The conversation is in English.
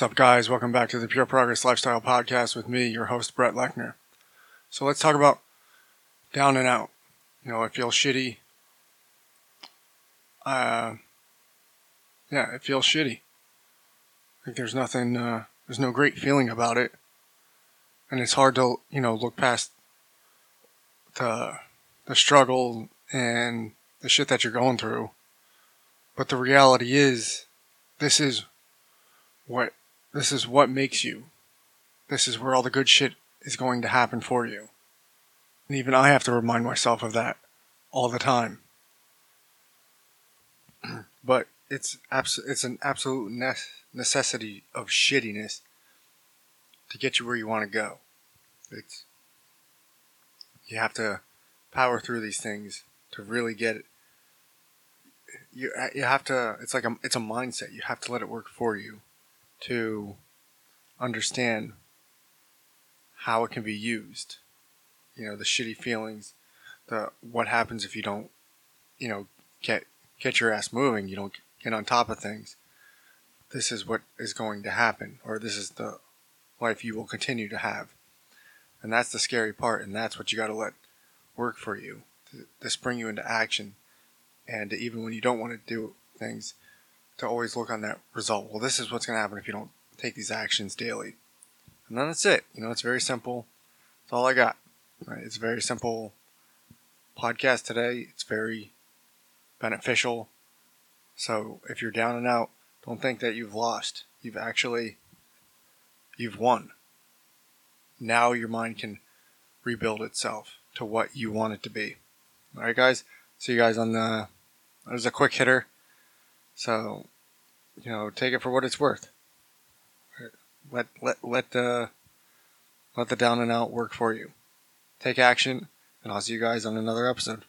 What's up, guys? Welcome back to the Pure Progress Lifestyle Podcast with me, your host, Brett Lechner. So let's talk about down and out. You know, it feels shitty. Uh, yeah, it feels shitty. Like there's nothing, uh, there's no great feeling about it. And it's hard to, you know, look past the, the struggle and the shit that you're going through. But the reality is, this is what this is what makes you. This is where all the good shit is going to happen for you. And even I have to remind myself of that all the time. but it's abs- it's an absolute ne- necessity of shittiness to get you where you want to go. It's you have to power through these things to really get it. You you have to. It's like a it's a mindset. You have to let it work for you to understand how it can be used. You know, the shitty feelings, the what happens if you don't, you know, get get your ass moving, you don't get on top of things. This is what is going to happen, or this is the life you will continue to have. And that's the scary part, and that's what you got to let work for you to, to spring you into action. And even when you don't want to do things, to always look on that result. Well, this is what's going to happen if you don't take these actions daily. And then that's it. You know, it's very simple. That's all I got. Right? It's a very simple podcast today. It's very beneficial. So if you're down and out, don't think that you've lost. You've actually you've won. Now your mind can rebuild itself to what you want it to be. All right, guys. See you guys on the. There's a quick hitter. So, you know, take it for what it's worth. Let let let the let the down and out work for you. Take action, and I'll see you guys on another episode.